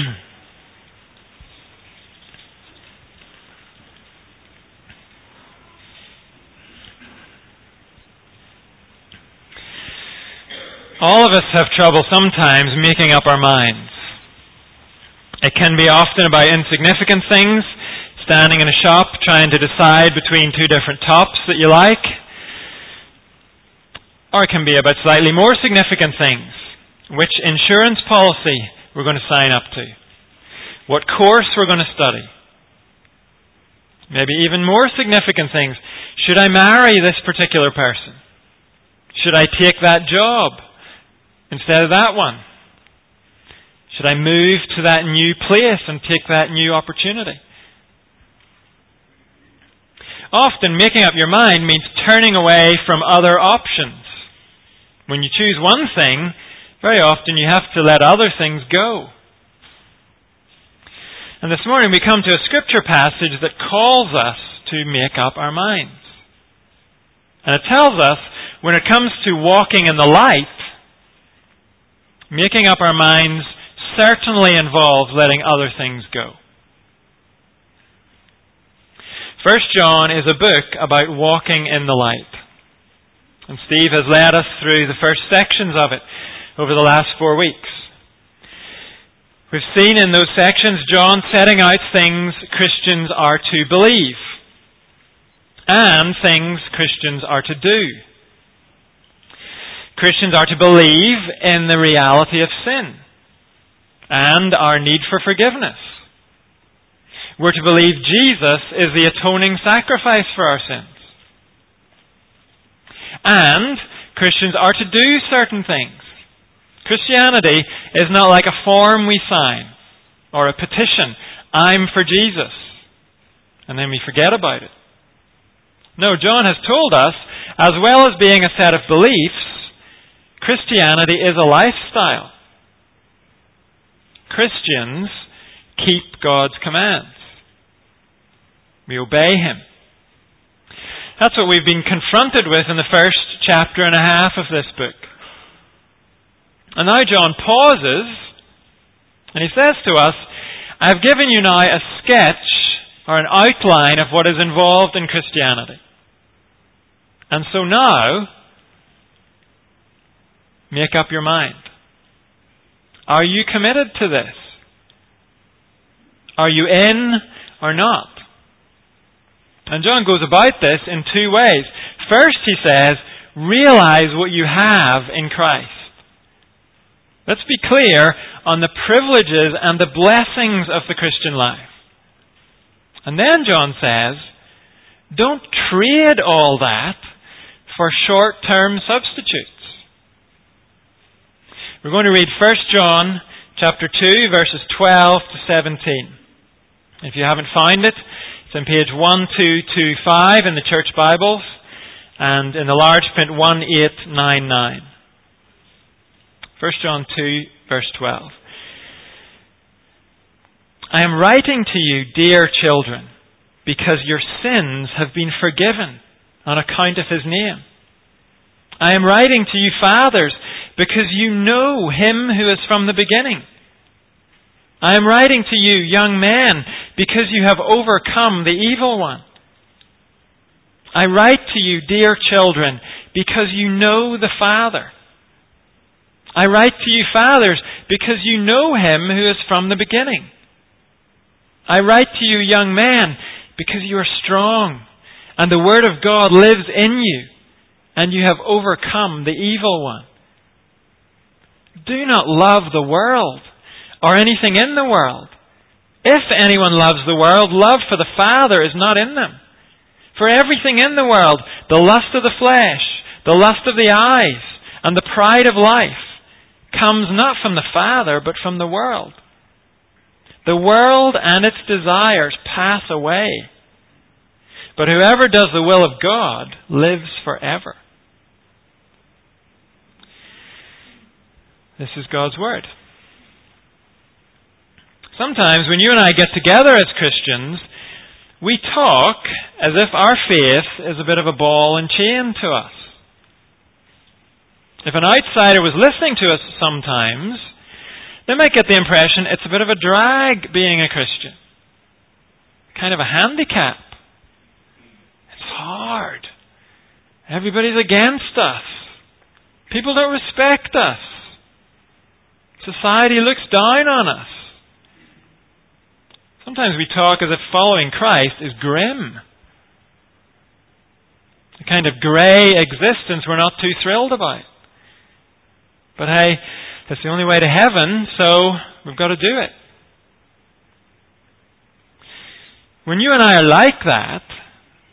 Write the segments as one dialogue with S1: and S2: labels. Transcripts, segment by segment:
S1: All of us have trouble sometimes making up our minds. It can be often about insignificant things, standing in a shop trying to decide between two different tops that you like. Or it can be about slightly more significant things. Which insurance policy we're going to sign up to. What course we're going to study. Maybe even more significant things. Should I marry this particular person? Should I take that job? instead of that one? Should I move to that new place and take that new opportunity? Often, making up your mind means turning away from other options. When you choose one thing, very often you have to let other things go. And this morning we come to a scripture passage that calls us to make up our minds. And it tells us when it comes to walking in the light, Making up our minds certainly involves letting other things go. First John is a book about walking in the light. And Steve has led us through the first sections of it over the last four weeks. We've seen in those sections John setting out things Christians are to believe and things Christians are to do. Christians are to believe in the reality of sin and our need for forgiveness. We're to believe Jesus is the atoning sacrifice for our sins. And Christians are to do certain things. Christianity is not like a form we sign or a petition. I'm for Jesus. And then we forget about it. No, John has told us, as well as being a set of beliefs, Christianity is a lifestyle. Christians keep God's commands. We obey Him. That's what we've been confronted with in the first chapter and a half of this book. And now John pauses and he says to us, I have given you now a sketch or an outline of what is involved in Christianity. And so now, Make up your mind. Are you committed to this? Are you in or not? And John goes about this in two ways. First, he says, realize what you have in Christ. Let's be clear on the privileges and the blessings of the Christian life. And then John says, don't trade all that for short term substitutes. We're going to read 1 John chapter 2 verses 12 to 17. If you haven't found it, it's on page 1225 in the church Bibles and in the large print 1899. 1 John 2 verse 12. I am writing to you, dear children, because your sins have been forgiven on account of his name. I am writing to you, fathers, because you know him who is from the beginning. I am writing to you, young men, because you have overcome the evil one. I write to you, dear children, because you know the Father. I write to you, fathers, because you know him who is from the beginning. I write to you, young man, because you are strong, and the Word of God lives in you, and you have overcome the evil one. Do not love the world or anything in the world. If anyone loves the world, love for the Father is not in them. For everything in the world, the lust of the flesh, the lust of the eyes, and the pride of life, comes not from the Father, but from the world. The world and its desires pass away. But whoever does the will of God lives forever. This is God's Word. Sometimes when you and I get together as Christians, we talk as if our faith is a bit of a ball and chain to us. If an outsider was listening to us sometimes, they might get the impression it's a bit of a drag being a Christian. Kind of a handicap. It's hard. Everybody's against us. People don't respect us. Society looks down on us. Sometimes we talk as if following Christ is grim. A kind of grey existence we're not too thrilled about. But hey, that's the only way to heaven, so we've got to do it. When you and I are like that,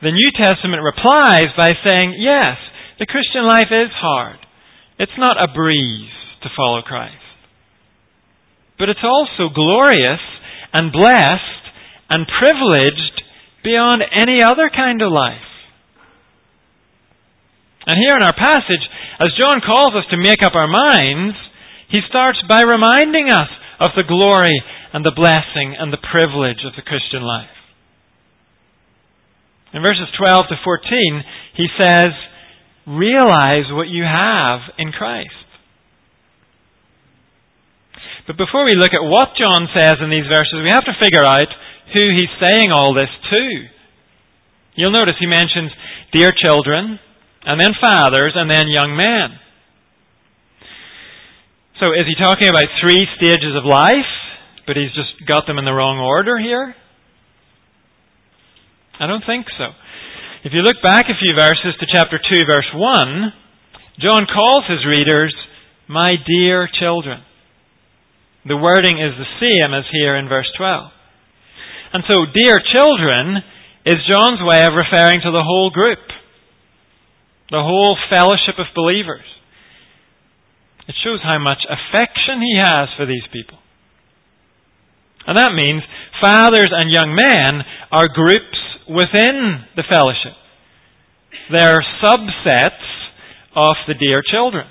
S1: the New Testament replies by saying, yes, the Christian life is hard. It's not a breeze to follow Christ. But it's also glorious and blessed and privileged beyond any other kind of life. And here in our passage, as John calls us to make up our minds, he starts by reminding us of the glory and the blessing and the privilege of the Christian life. In verses 12 to 14, he says, Realize what you have in Christ. But before we look at what John says in these verses, we have to figure out who he's saying all this to. You'll notice he mentions dear children, and then fathers, and then young men. So is he talking about three stages of life, but he's just got them in the wrong order here? I don't think so. If you look back a few verses to chapter 2, verse 1, John calls his readers, my dear children. The wording is the same as here in verse 12. And so, dear children is John's way of referring to the whole group, the whole fellowship of believers. It shows how much affection he has for these people. And that means fathers and young men are groups within the fellowship. They're subsets of the dear children.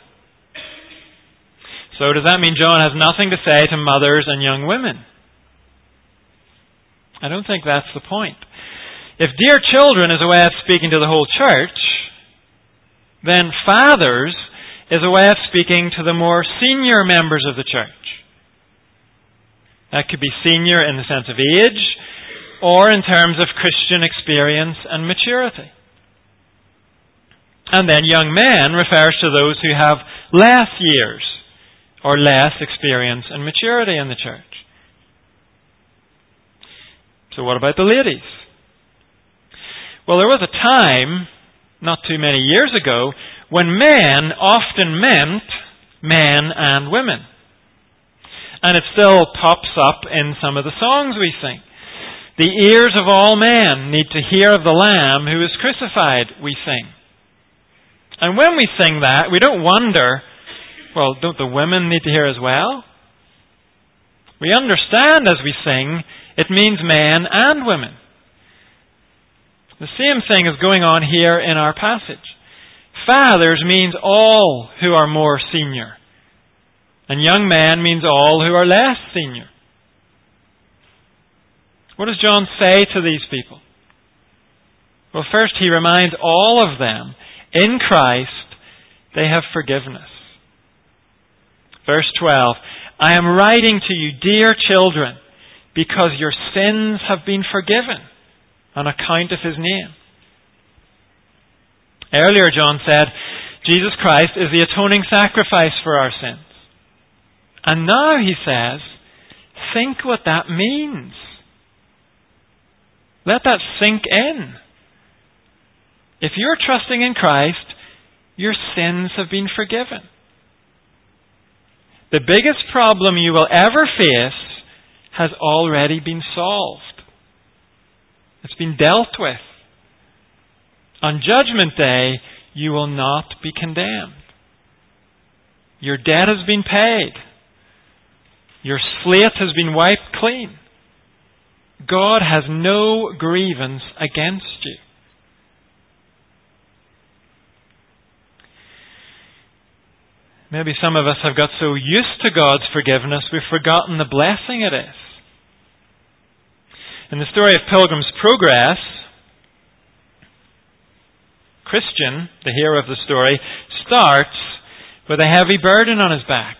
S1: So does that mean John has nothing to say to mothers and young women? I don't think that's the point. If dear children is a way of speaking to the whole church, then fathers is a way of speaking to the more senior members of the church. That could be senior in the sense of age or in terms of Christian experience and maturity. And then young men refers to those who have less years or less experience and maturity in the church. So what about the ladies? Well, there was a time, not too many years ago, when man often meant men and women. And it still pops up in some of the songs we sing. The ears of all men need to hear of the Lamb who is crucified, we sing. And when we sing that, we don't wonder, well, don't the women need to hear as well? We understand as we sing, it means men and women. The same thing is going on here in our passage. Fathers means all who are more senior. And young man means all who are less senior. What does John say to these people? Well, first he reminds all of them in Christ they have forgiveness. Verse 12 I am writing to you, dear children, because your sins have been forgiven on account of his name. Earlier, John said, Jesus Christ is the atoning sacrifice for our sins. And now he says, think what that means. Let that sink in. If you're trusting in Christ, your sins have been forgiven. The biggest problem you will ever face has already been solved. It's been dealt with. On Judgment Day, you will not be condemned. Your debt has been paid. Your slate has been wiped clean. God has no grievance against you. Maybe some of us have got so used to God's forgiveness we've forgotten the blessing it is. In the story of Pilgrim's Progress, Christian, the hero of the story, starts with a heavy burden on his back.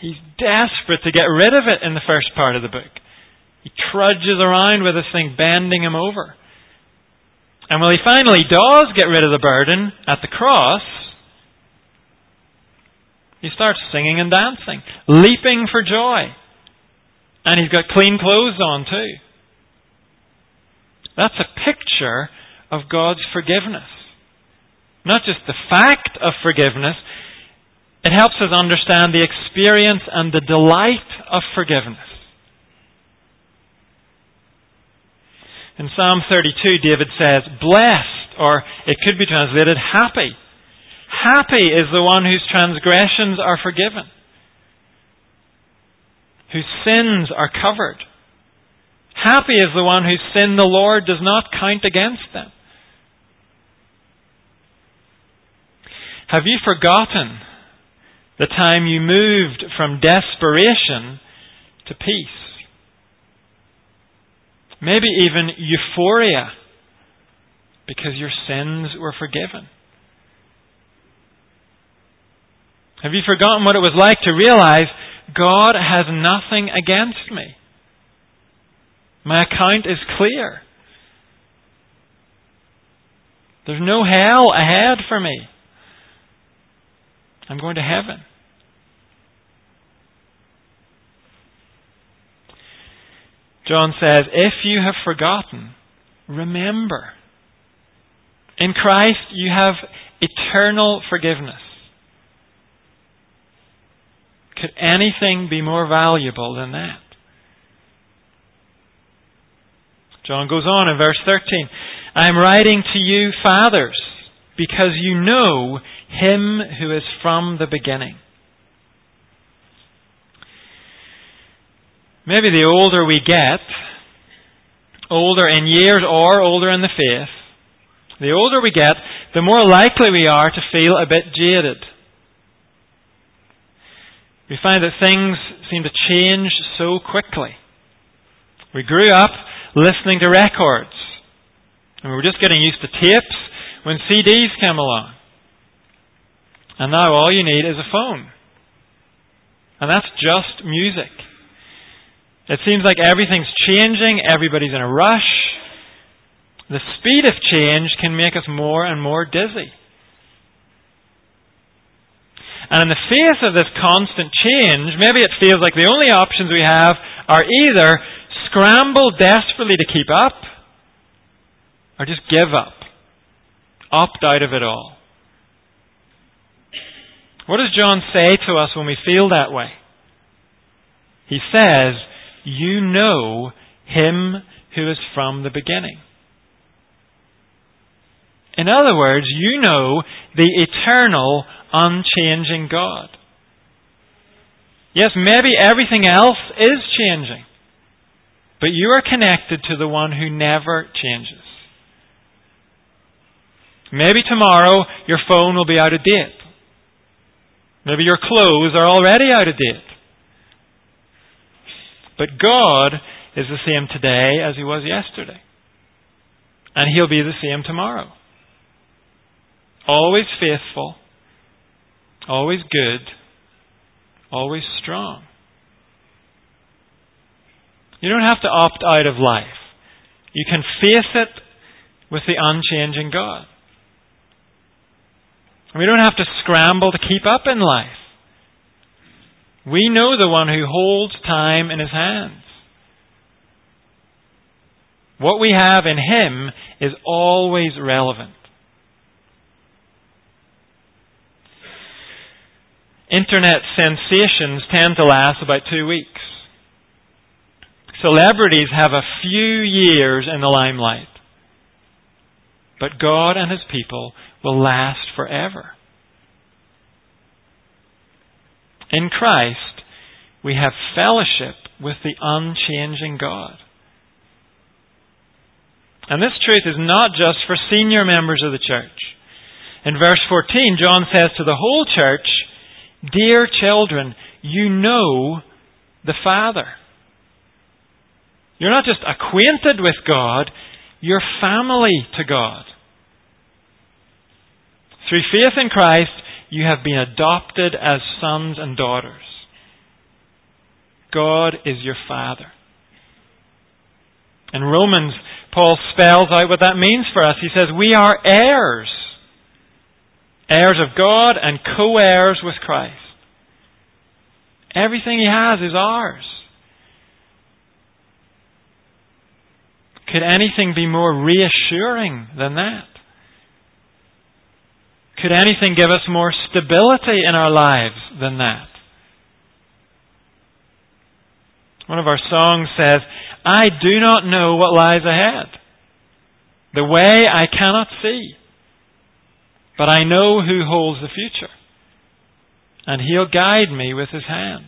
S1: He's desperate to get rid of it in the first part of the book. He trudges around with this thing bending him over. And when he finally does get rid of the burden at the cross, he starts singing and dancing, leaping for joy. And he's got clean clothes on too. That's a picture of God's forgiveness. Not just the fact of forgiveness, it helps us understand the experience and the delight of forgiveness. In Psalm 32, David says, Blessed, or it could be translated happy. Happy is the one whose transgressions are forgiven, whose sins are covered. Happy is the one whose sin the Lord does not count against them. Have you forgotten the time you moved from desperation to peace? Maybe even euphoria because your sins were forgiven. Have you forgotten what it was like to realize God has nothing against me? My account is clear. There's no hell ahead for me. I'm going to heaven. John says, If you have forgotten, remember. In Christ, you have eternal forgiveness. Could anything be more valuable than that? John goes on in verse 13 I am writing to you, fathers, because you know him who is from the beginning. Maybe the older we get, older in years or older in the faith, the older we get, the more likely we are to feel a bit jaded. We find that things seem to change so quickly. We grew up listening to records, and we were just getting used to tapes when CDs came along. And now all you need is a phone. And that's just music. It seems like everything's changing, everybody's in a rush. The speed of change can make us more and more dizzy. And in the face of this constant change, maybe it feels like the only options we have are either scramble desperately to keep up or just give up, opt out of it all. What does John say to us when we feel that way? He says, You know him who is from the beginning. In other words, you know the eternal, unchanging God. Yes, maybe everything else is changing, but you are connected to the one who never changes. Maybe tomorrow your phone will be out of date. Maybe your clothes are already out of date. But God is the same today as He was yesterday. And He'll be the same tomorrow. Always faithful, always good, always strong. You don't have to opt out of life. You can face it with the unchanging God. We don't have to scramble to keep up in life. We know the one who holds time in his hands. What we have in him is always relevant. Internet sensations tend to last about two weeks. Celebrities have a few years in the limelight. But God and His people will last forever. In Christ, we have fellowship with the unchanging God. And this truth is not just for senior members of the church. In verse 14, John says to the whole church, Dear children, you know the Father. You're not just acquainted with God, you're family to God. Through faith in Christ, you have been adopted as sons and daughters. God is your Father. In Romans, Paul spells out what that means for us. He says, We are heirs, heirs of God and co heirs with Christ. Everything he has is ours. Could anything be more reassuring than that? Could anything give us more stability in our lives than that? One of our songs says, I do not know what lies ahead. The way I cannot see. But I know who holds the future. And he'll guide me with his hand.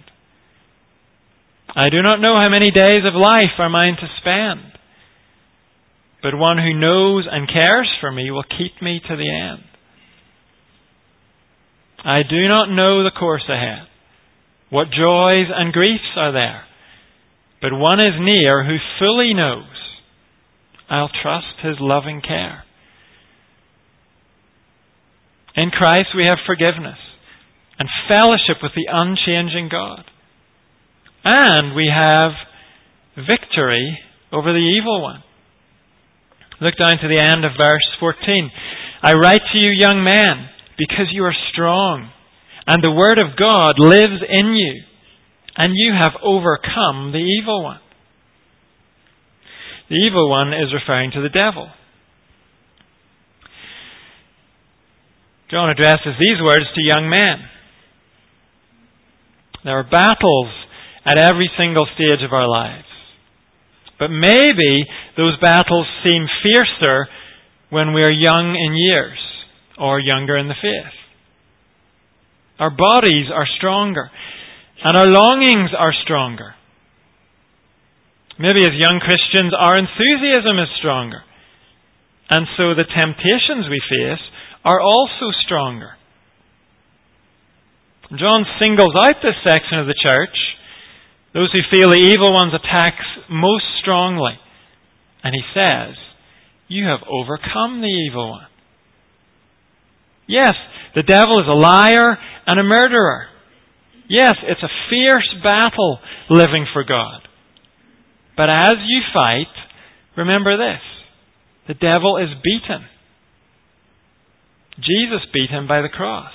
S1: I do not know how many days of life are mine to spend. But one who knows and cares for me will keep me to the end. I do not know the course ahead, what joys and griefs are there, but one is near who fully knows. I'll trust his loving care. In Christ we have forgiveness and fellowship with the unchanging God. And we have victory over the evil one. Look down to the end of verse 14. I write to you, young men, because you are strong, and the Word of God lives in you, and you have overcome the evil one. The evil one is referring to the devil. John addresses these words to young men. There are battles at every single stage of our lives. But maybe those battles seem fiercer when we are young in years or younger in the faith. Our bodies are stronger, and our longings are stronger. Maybe as young Christians, our enthusiasm is stronger. And so the temptations we face are also stronger. John singles out this section of the church, those who feel the evil one's attacks most strongly. And he says, You have overcome the evil one. Yes, the devil is a liar and a murderer. Yes, it's a fierce battle living for God. But as you fight, remember this the devil is beaten. Jesus beat him by the cross.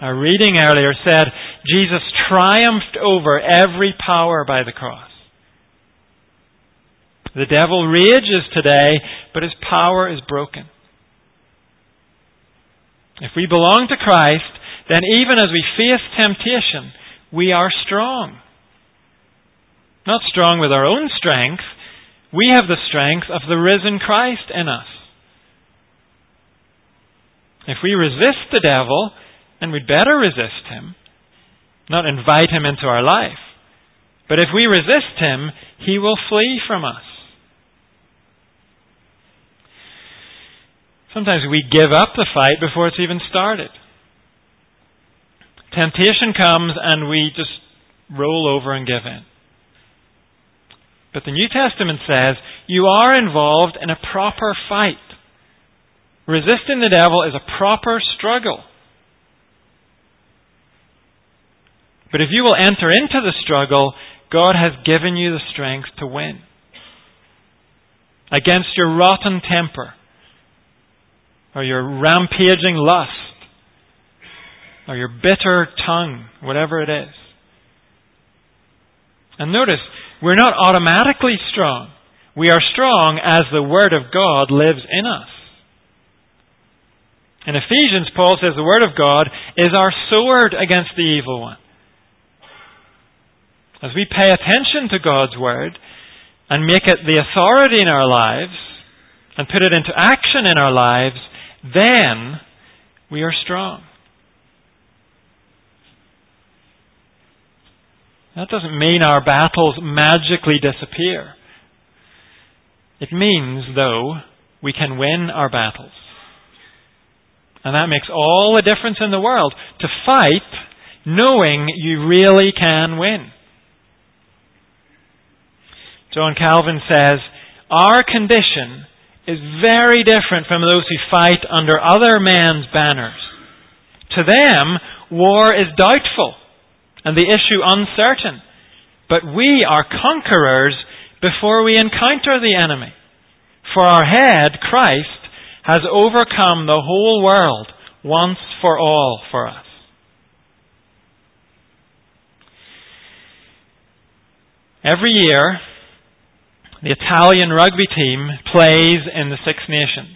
S1: Our reading earlier said Jesus triumphed over every power by the cross. The devil rages today, but his power is broken. If we belong to Christ, then even as we face temptation, we are strong. Not strong with our own strength, we have the strength of the risen Christ in us. If we resist the devil, then we'd better resist him, not invite him into our life. But if we resist him, he will flee from us. Sometimes we give up the fight before it's even started. Temptation comes and we just roll over and give in. But the New Testament says you are involved in a proper fight. Resisting the devil is a proper struggle. But if you will enter into the struggle, God has given you the strength to win. Against your rotten temper, or your rampaging lust, or your bitter tongue, whatever it is. And notice, we're not automatically strong. We are strong as the Word of God lives in us. In Ephesians, Paul says the Word of God is our sword against the evil one. As we pay attention to God's Word and make it the authority in our lives and put it into action in our lives, then we are strong. That doesn't mean our battles magically disappear. It means, though, we can win our battles. And that makes all the difference in the world to fight knowing you really can win. John Calvin says, Our condition is very different from those who fight under other men's banners. To them, war is doubtful and the issue uncertain. But we are conquerors before we encounter the enemy. For our head, Christ, has overcome the whole world once for all for us. Every year, the Italian rugby team plays in the Six Nations.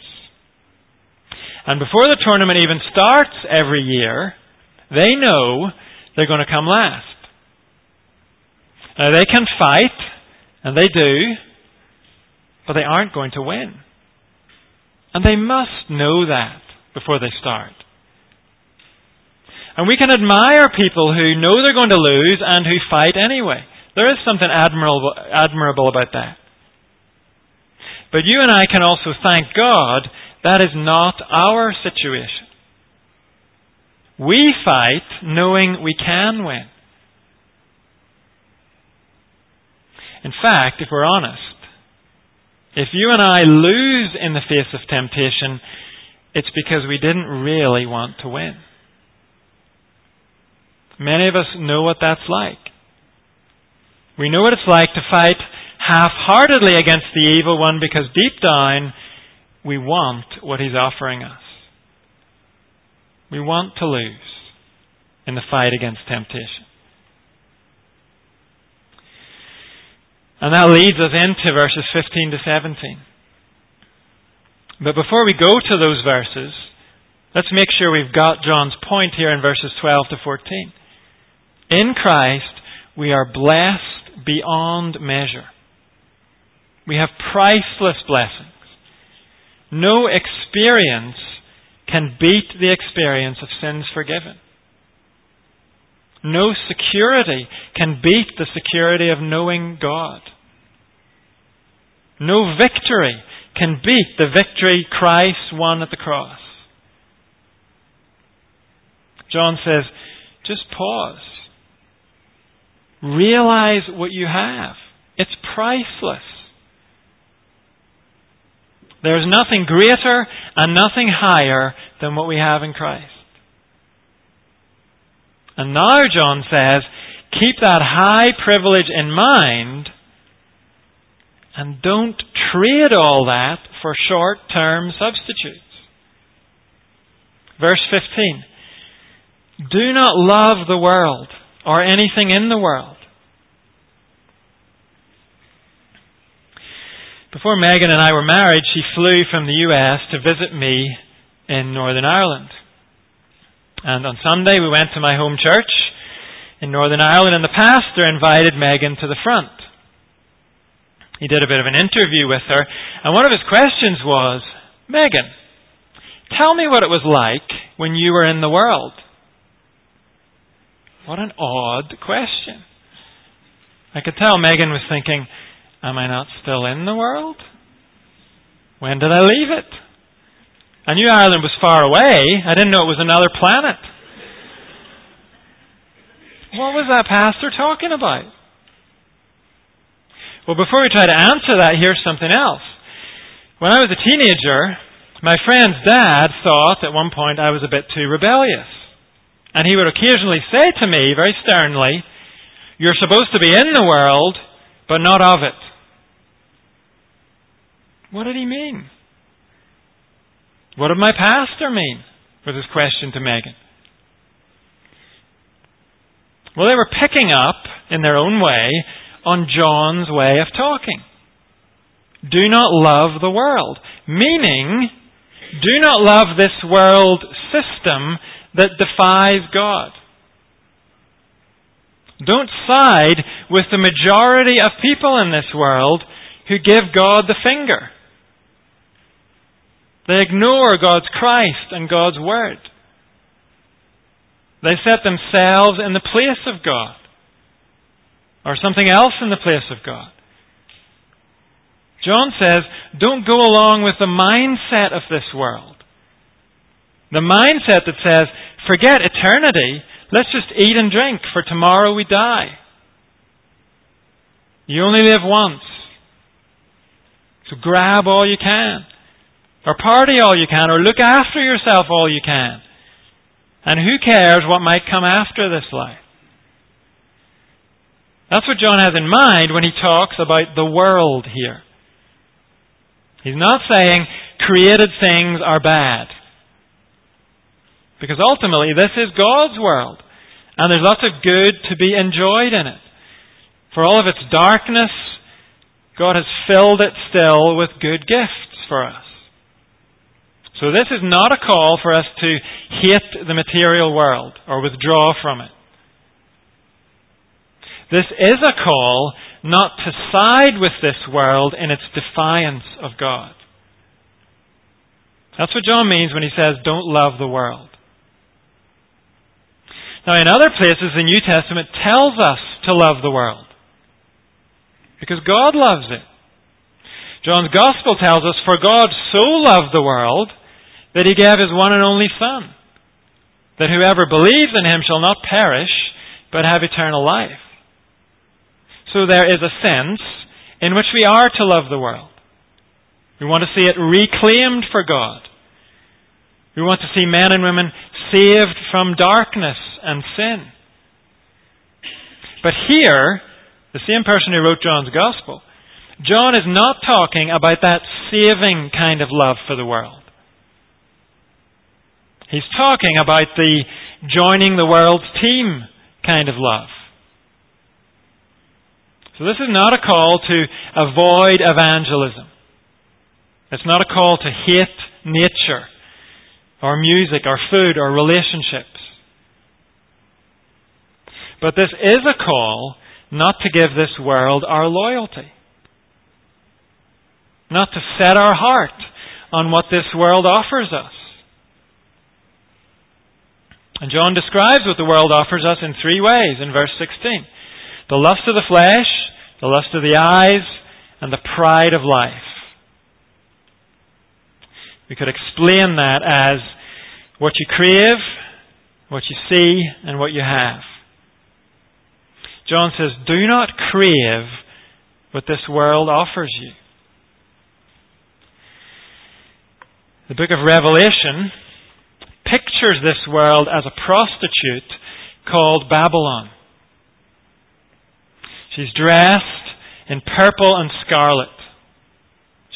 S1: And before the tournament even starts every year, they know they're going to come last. Now, they can fight, and they do, but they aren't going to win. And they must know that before they start. And we can admire people who know they're going to lose and who fight anyway. There is something admirable, admirable about that. But you and I can also thank God that is not our situation. We fight knowing we can win. In fact, if we're honest, if you and I lose in the face of temptation, it's because we didn't really want to win. Many of us know what that's like. We know what it's like to fight half heartedly against the evil one because deep down we want what he's offering us. We want to lose in the fight against temptation. And that leads us into verses 15 to 17. But before we go to those verses, let's make sure we've got John's point here in verses 12 to 14. In Christ, we are blessed beyond measure. We have priceless blessings. No experience can beat the experience of sins forgiven. No security can beat the security of knowing God. No victory can beat the victory Christ won at the cross. John says, just pause. Realize what you have. It's priceless. There's nothing greater and nothing higher than what we have in Christ. And now, John says, keep that high privilege in mind and don't trade all that for short term substitutes. Verse 15 Do not love the world or anything in the world. Before Megan and I were married, she flew from the US to visit me in Northern Ireland. And on Sunday we went to my home church in Northern Ireland and the pastor invited Megan to the front. He did a bit of an interview with her and one of his questions was, Megan, tell me what it was like when you were in the world. What an odd question. I could tell Megan was thinking, Am I not still in the world? When did I leave it? I knew Ireland was far away. I didn't know it was another planet. What was that pastor talking about? Well, before we try to answer that, here's something else. When I was a teenager, my friend's dad thought at one point I was a bit too rebellious. And he would occasionally say to me, very sternly, You're supposed to be in the world, but not of it. What did he mean? What did my pastor mean? Was his question to Megan. Well, they were picking up, in their own way, on John's way of talking. Do not love the world. Meaning, do not love this world system that defies God. Don't side with the majority of people in this world who give God the finger. They ignore God's Christ and God's Word. They set themselves in the place of God or something else in the place of God. John says, don't go along with the mindset of this world. The mindset that says, forget eternity, let's just eat and drink, for tomorrow we die. You only live once. So grab all you can. Or party all you can, or look after yourself all you can. And who cares what might come after this life? That's what John has in mind when he talks about the world here. He's not saying created things are bad. Because ultimately, this is God's world. And there's lots of good to be enjoyed in it. For all of its darkness, God has filled it still with good gifts for us. So this is not a call for us to hate the material world or withdraw from it. This is a call not to side with this world in its defiance of God. That's what John means when he says, don't love the world. Now, in other places, the New Testament tells us to love the world. Because God loves it. John's Gospel tells us, For God so loved the world that he gave his one and only Son, that whoever believes in him shall not perish, but have eternal life. So there is a sense in which we are to love the world. We want to see it reclaimed for God. We want to see men and women saved from darkness and sin. But here, the same person who wrote John's Gospel, John is not talking about that saving kind of love for the world. He's talking about the joining the world's team kind of love. So this is not a call to avoid evangelism. It's not a call to hate nature or music or food or relationships. But this is a call not to give this world our loyalty. Not to set our heart on what this world offers us. And John describes what the world offers us in three ways in verse 16 the lust of the flesh, the lust of the eyes, and the pride of life. We could explain that as what you crave, what you see, and what you have. John says, Do not crave what this world offers you. The book of Revelation pictures this world as a prostitute called Babylon. She's dressed in purple and scarlet.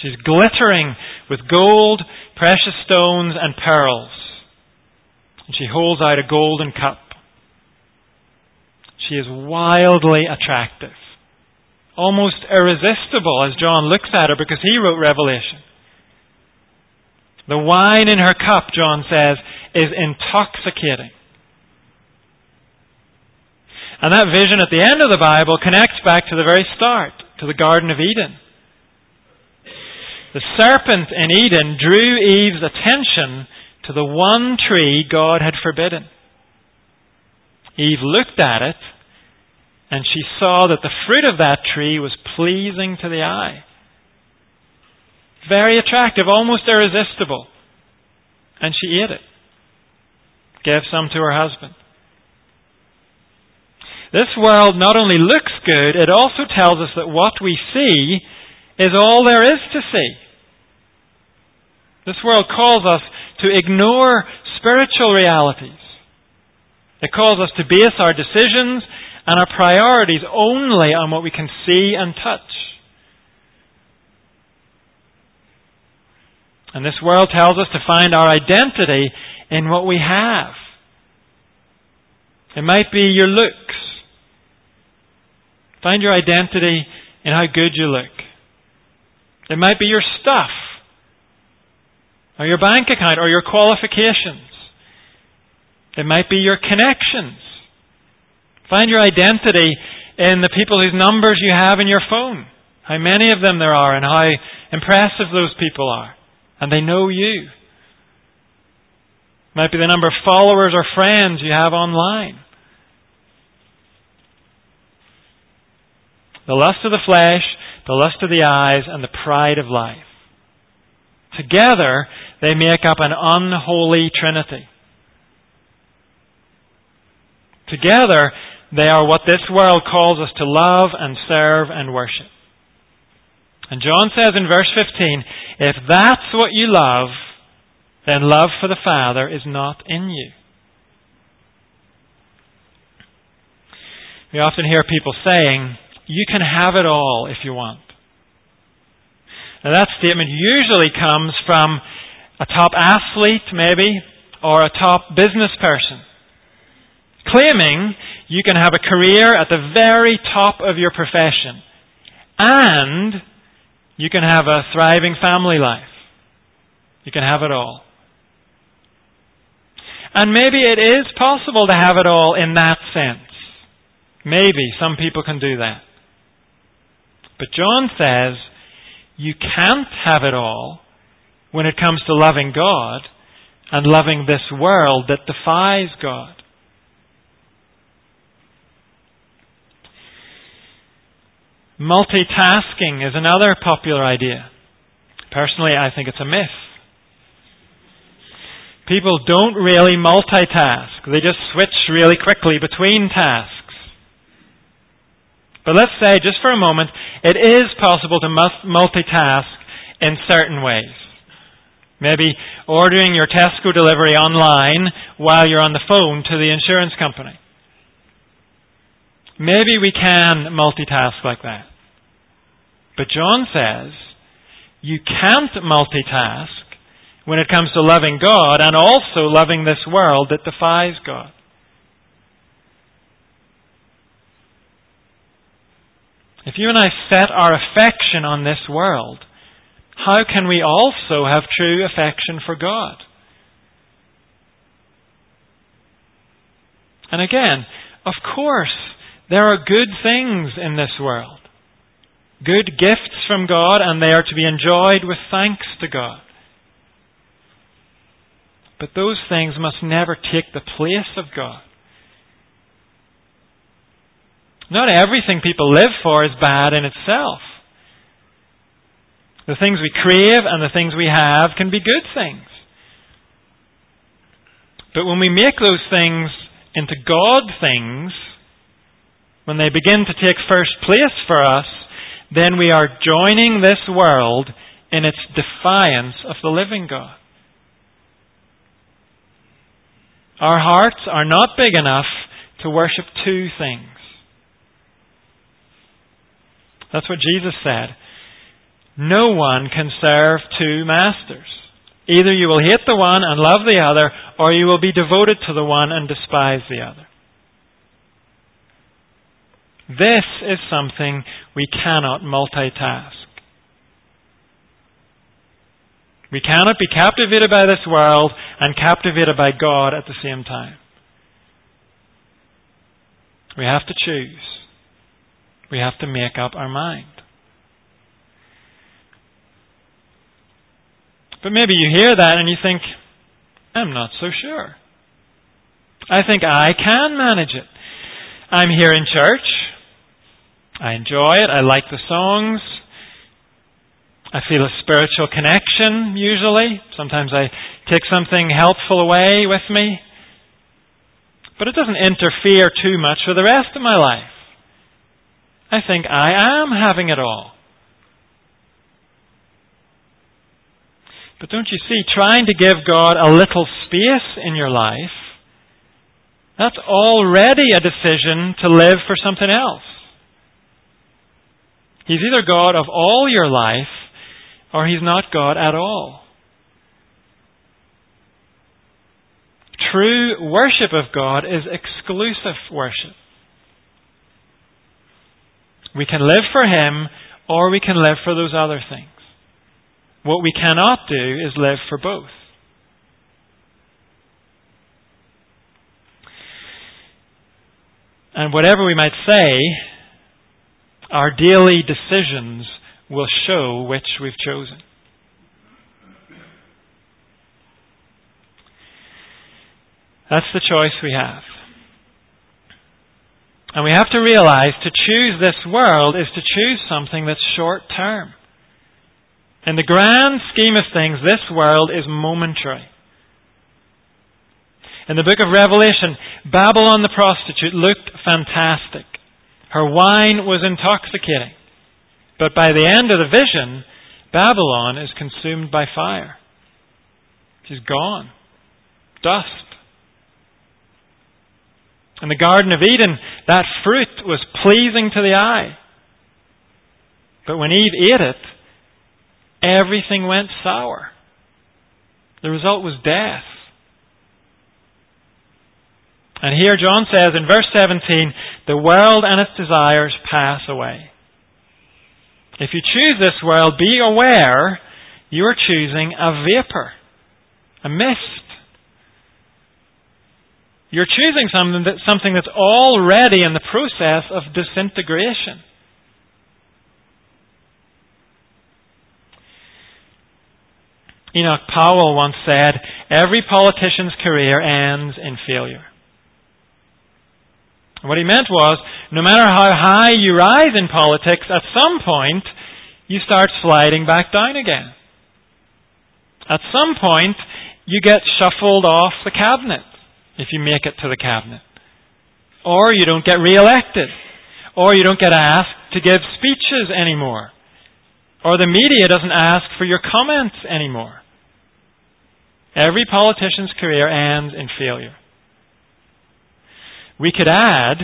S1: She's glittering with gold, precious stones, and pearls. And she holds out a golden cup. She is wildly attractive. Almost irresistible as John looks at her because he wrote Revelation. The wine in her cup, John says, is intoxicating. And that vision at the end of the Bible connects back to the very start, to the Garden of Eden. The serpent in Eden drew Eve's attention to the one tree God had forbidden. Eve looked at it and she saw that the fruit of that tree was pleasing to the eye. Very attractive, almost irresistible. And she ate it. Gave some to her husband. This world not only looks good, it also tells us that what we see is all there is to see. This world calls us to ignore spiritual realities. It calls us to base our decisions and our priorities only on what we can see and touch. And this world tells us to find our identity in what we have. It might be your looks. Find your identity in how good you look. It might be your stuff, or your bank account, or your qualifications. It might be your connections. Find your identity in the people whose numbers you have in your phone. How many of them there are and how impressive those people are. And they know you. Might be the number of followers or friends you have online. The lust of the flesh, the lust of the eyes, and the pride of life. Together, they make up an unholy trinity. Together, they are what this world calls us to love and serve and worship. And John says in verse 15, if that's what you love, then love for the Father is not in you. We often hear people saying, you can have it all if you want. Now that statement usually comes from a top athlete, maybe, or a top business person, claiming you can have a career at the very top of your profession and you can have a thriving family life. You can have it all. And maybe it is possible to have it all in that sense. Maybe some people can do that. But John says you can't have it all when it comes to loving God and loving this world that defies God. Multitasking is another popular idea. Personally, I think it's a myth. People don't really multitask. They just switch really quickly between tasks. But let's say, just for a moment, it is possible to multitask in certain ways. Maybe ordering your Tesco delivery online while you're on the phone to the insurance company. Maybe we can multitask like that. But John says you can't multitask when it comes to loving God and also loving this world that defies God. If you and I set our affection on this world, how can we also have true affection for God? And again, of course, there are good things in this world. Good gifts from God, and they are to be enjoyed with thanks to God. But those things must never take the place of God. Not everything people live for is bad in itself. The things we crave and the things we have can be good things. But when we make those things into God things, when they begin to take first place for us, then we are joining this world in its defiance of the living God. Our hearts are not big enough to worship two things. That's what Jesus said. No one can serve two masters. Either you will hate the one and love the other, or you will be devoted to the one and despise the other. This is something we cannot multitask. We cannot be captivated by this world and captivated by God at the same time. We have to choose. We have to make up our mind. But maybe you hear that and you think, I'm not so sure. I think I can manage it. I'm here in church. I enjoy it. I like the songs. I feel a spiritual connection usually. Sometimes I take something helpful away with me. But it doesn't interfere too much with the rest of my life. I think I am having it all. But don't you see, trying to give God a little space in your life, that's already a decision to live for something else. He's either God of all your life, or He's not God at all. True worship of God is exclusive worship. We can live for Him or we can live for those other things. What we cannot do is live for both. And whatever we might say, our daily decisions will show which we've chosen. That's the choice we have. And we have to realize to choose this world is to choose something that's short term. In the grand scheme of things, this world is momentary. In the book of Revelation, Babylon the prostitute looked fantastic. Her wine was intoxicating. But by the end of the vision, Babylon is consumed by fire. She's gone. Dust. In the Garden of Eden, that fruit was pleasing to the eye. But when Eve ate it, everything went sour. The result was death. And here John says in verse 17, the world and its desires pass away. If you choose this world, be aware you are choosing a vapor, a mist. You're choosing something, that, something that's already in the process of disintegration. Enoch Powell once said, Every politician's career ends in failure. What he meant was, no matter how high you rise in politics, at some point, you start sliding back down again. At some point, you get shuffled off the cabinet, if you make it to the cabinet. Or you don't get re-elected. Or you don't get asked to give speeches anymore. Or the media doesn't ask for your comments anymore. Every politician's career ends in failure. We could add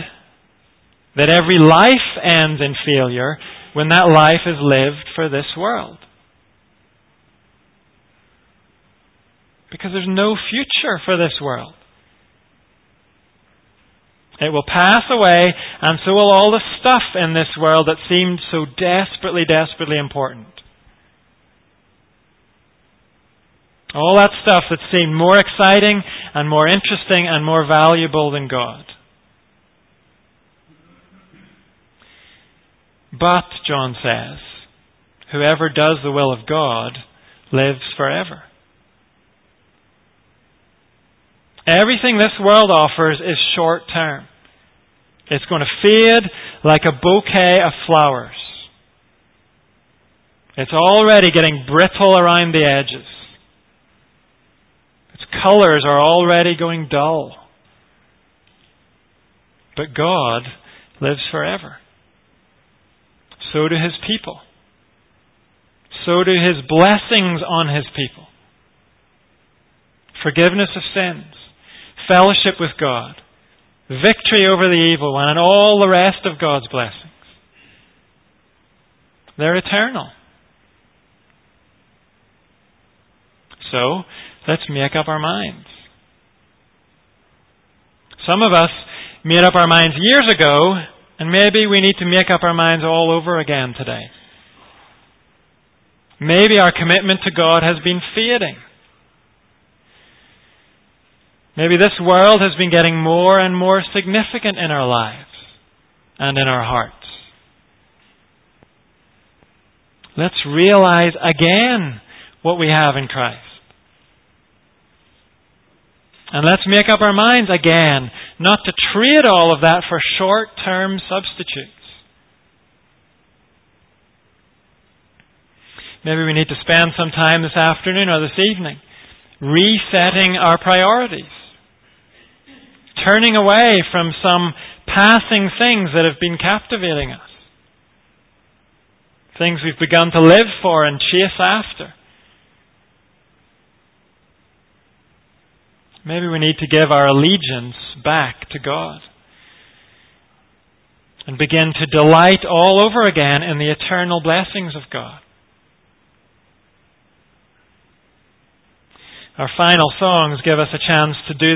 S1: that every life ends in failure when that life is lived for this world. Because there's no future for this world. It will pass away, and so will all the stuff in this world that seemed so desperately, desperately important. All that stuff that seemed more exciting and more interesting and more valuable than God. But, John says, whoever does the will of God lives forever. Everything this world offers is short term. It's going to fade like a bouquet of flowers. It's already getting brittle around the edges. Its colors are already going dull. But God lives forever. So do his people. So do his blessings on his people. Forgiveness of sins, fellowship with God, victory over the evil one, and all the rest of God's blessings. They're eternal. So, let's make up our minds. Some of us made up our minds years ago and maybe we need to make up our minds all over again today. Maybe our commitment to God has been fading. Maybe this world has been getting more and more significant in our lives and in our hearts. Let's realize again what we have in Christ. And let's make up our minds again not to trade all of that for short term substitutes. Maybe we need to spend some time this afternoon or this evening resetting our priorities. Turning away from some passing things that have been captivating us. Things we've begun to live for and chase after. Maybe we need to give our allegiance back to God and begin to delight all over again in the eternal blessings of God. Our final songs give us a chance to do